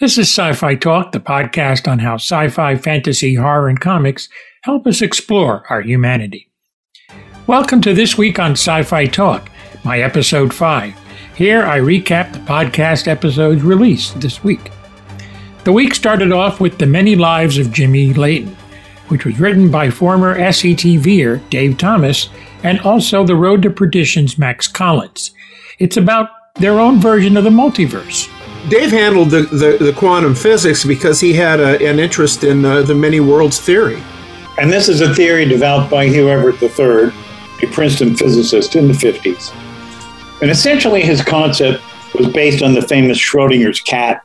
This is Sci Fi Talk, the podcast on how sci fi, fantasy, horror, and comics help us explore our humanity. Welcome to This Week on Sci Fi Talk, my episode 5. Here I recap the podcast episodes released this week. The week started off with The Many Lives of Jimmy Layton, which was written by former SCTVer Dave Thomas and also The Road to Perdition's Max Collins. It's about their own version of the multiverse. Dave handled the, the, the quantum physics because he had a, an interest in uh, the many worlds theory. And this is a theory developed by Hugh Everett III, a Princeton physicist in the 50s. And essentially, his concept was based on the famous Schrodinger's cat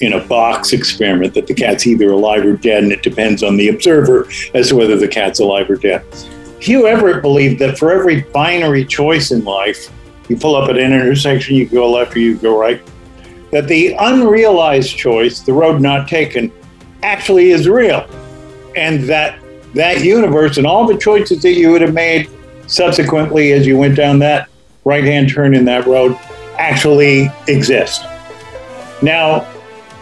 in a box experiment that the cat's either alive or dead, and it depends on the observer as to whether the cat's alive or dead. Hugh Everett believed that for every binary choice in life, you pull up at an intersection, you go left or you go right, that the unrealized choice, the road not taken, actually is real. And that that universe and all the choices that you would have made subsequently as you went down that right hand turn in that road actually exist. Now,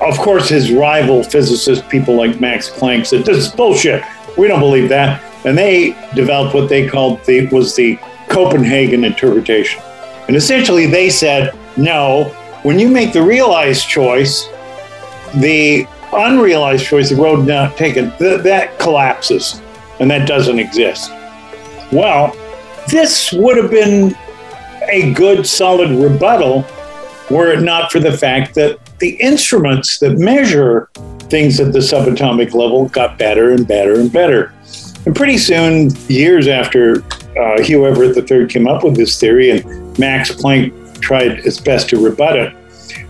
of course, his rival physicists, people like Max Planck, said this is bullshit. We don't believe that, and they developed what they called the was the Copenhagen interpretation. And essentially, they said no when you make the realized choice, the unrealized choice, the road not taken, th- that collapses and that doesn't exist. Well, this would have been a good, solid rebuttal were it not for the fact that the instruments that measure things at the subatomic level got better and better and better. And pretty soon, years after uh, Hugh Everett III came up with this theory and Max Planck tried its best to rebut it.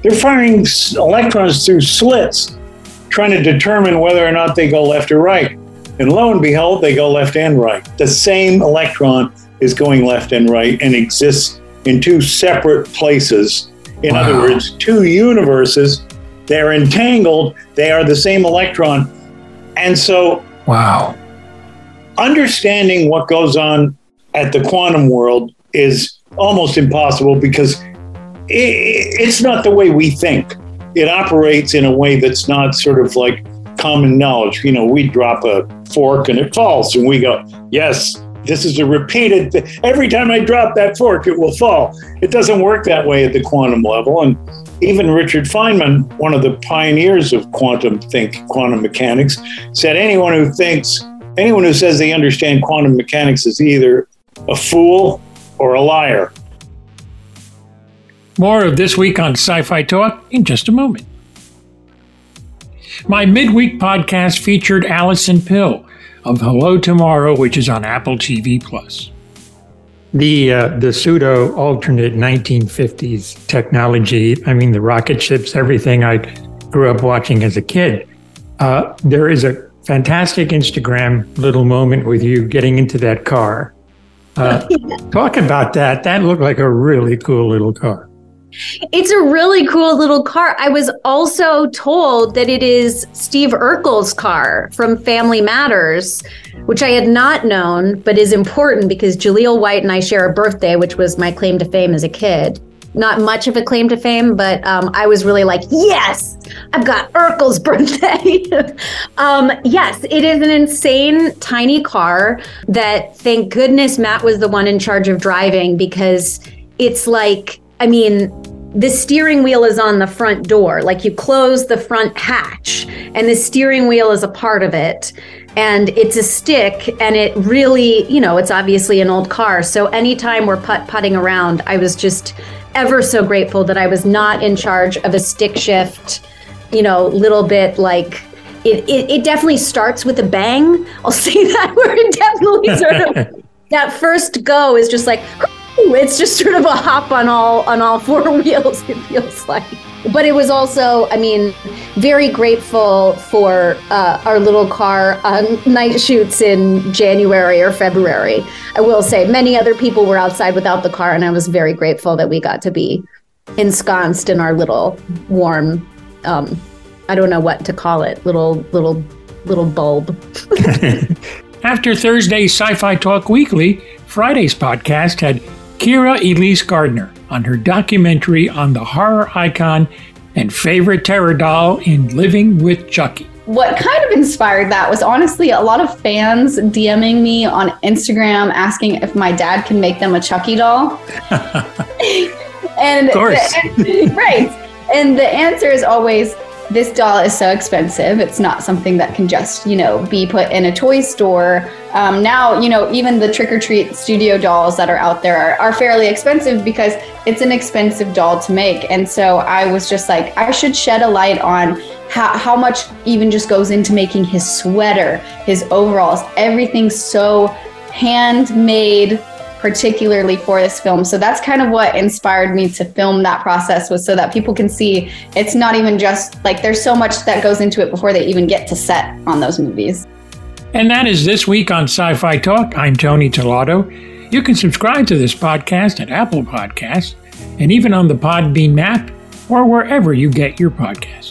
They're firing electrons through slits, trying to determine whether or not they go left or right. And lo and behold, they go left and right. The same electron is going left and right and exists in two separate places. In wow. other words, two universes. They're entangled, they are the same electron. And so, wow. Understanding what goes on at the quantum world is almost impossible because it's not the way we think. It operates in a way that's not sort of like common knowledge. You know, we drop a fork and it falls, and we go, yes, this is a repeated. Th- Every time I drop that fork, it will fall. It doesn't work that way at the quantum level. And even Richard Feynman, one of the pioneers of quantum think, quantum mechanics, said anyone who thinks, anyone who says they understand quantum mechanics is either a fool or a liar. More of this week on Sci Fi Talk in just a moment. My midweek podcast featured Alison Pill of Hello Tomorrow, which is on Apple TV Plus. The uh, the pseudo alternate 1950s technology. I mean, the rocket ships, everything I grew up watching as a kid. Uh, there is a fantastic Instagram little moment with you getting into that car. Uh, talk about that. That looked like a really cool little car. It's a really cool little car. I was also told that it is Steve Urkel's car from Family Matters, which I had not known, but is important because Jaleel White and I share a birthday, which was my claim to fame as a kid. Not much of a claim to fame, but um, I was really like, yes, I've got Urkel's birthday. um, yes, it is an insane tiny car that thank goodness Matt was the one in charge of driving because it's like I mean, the steering wheel is on the front door. Like you close the front hatch, and the steering wheel is a part of it. And it's a stick, and it really, you know, it's obviously an old car. So anytime we're putt putting around, I was just ever so grateful that I was not in charge of a stick shift, you know, little bit like it, it, it definitely starts with a bang. I'll say that where it definitely sort of that first go is just like it's just sort of a hop on all on all four wheels it feels like. But it was also i mean very grateful for uh, our little car on night shoots in january or february. I will say many other people were outside without the car and i was very grateful that we got to be ensconced in our little warm um, i don't know what to call it little little little bulb. After thursday's sci-fi talk weekly friday's podcast had Kyra Elise Gardner on her documentary on the horror icon and favorite terror doll in Living with Chucky. What kind of inspired that was honestly a lot of fans DMing me on Instagram asking if my dad can make them a Chucky doll. and of course. The, right. And the answer is always this doll is so expensive. It's not something that can just, you know, be put in a toy store. Um, now, you know, even the trick or treat studio dolls that are out there are, are fairly expensive because it's an expensive doll to make. And so I was just like, I should shed a light on how, how much even just goes into making his sweater, his overalls, everything so handmade particularly for this film. So that's kind of what inspired me to film that process was so that people can see it's not even just like there's so much that goes into it before they even get to set on those movies. And that is this week on Sci Fi Talk. I'm Tony Tellado. You can subscribe to this podcast at Apple Podcasts and even on the Podbean app or wherever you get your podcasts.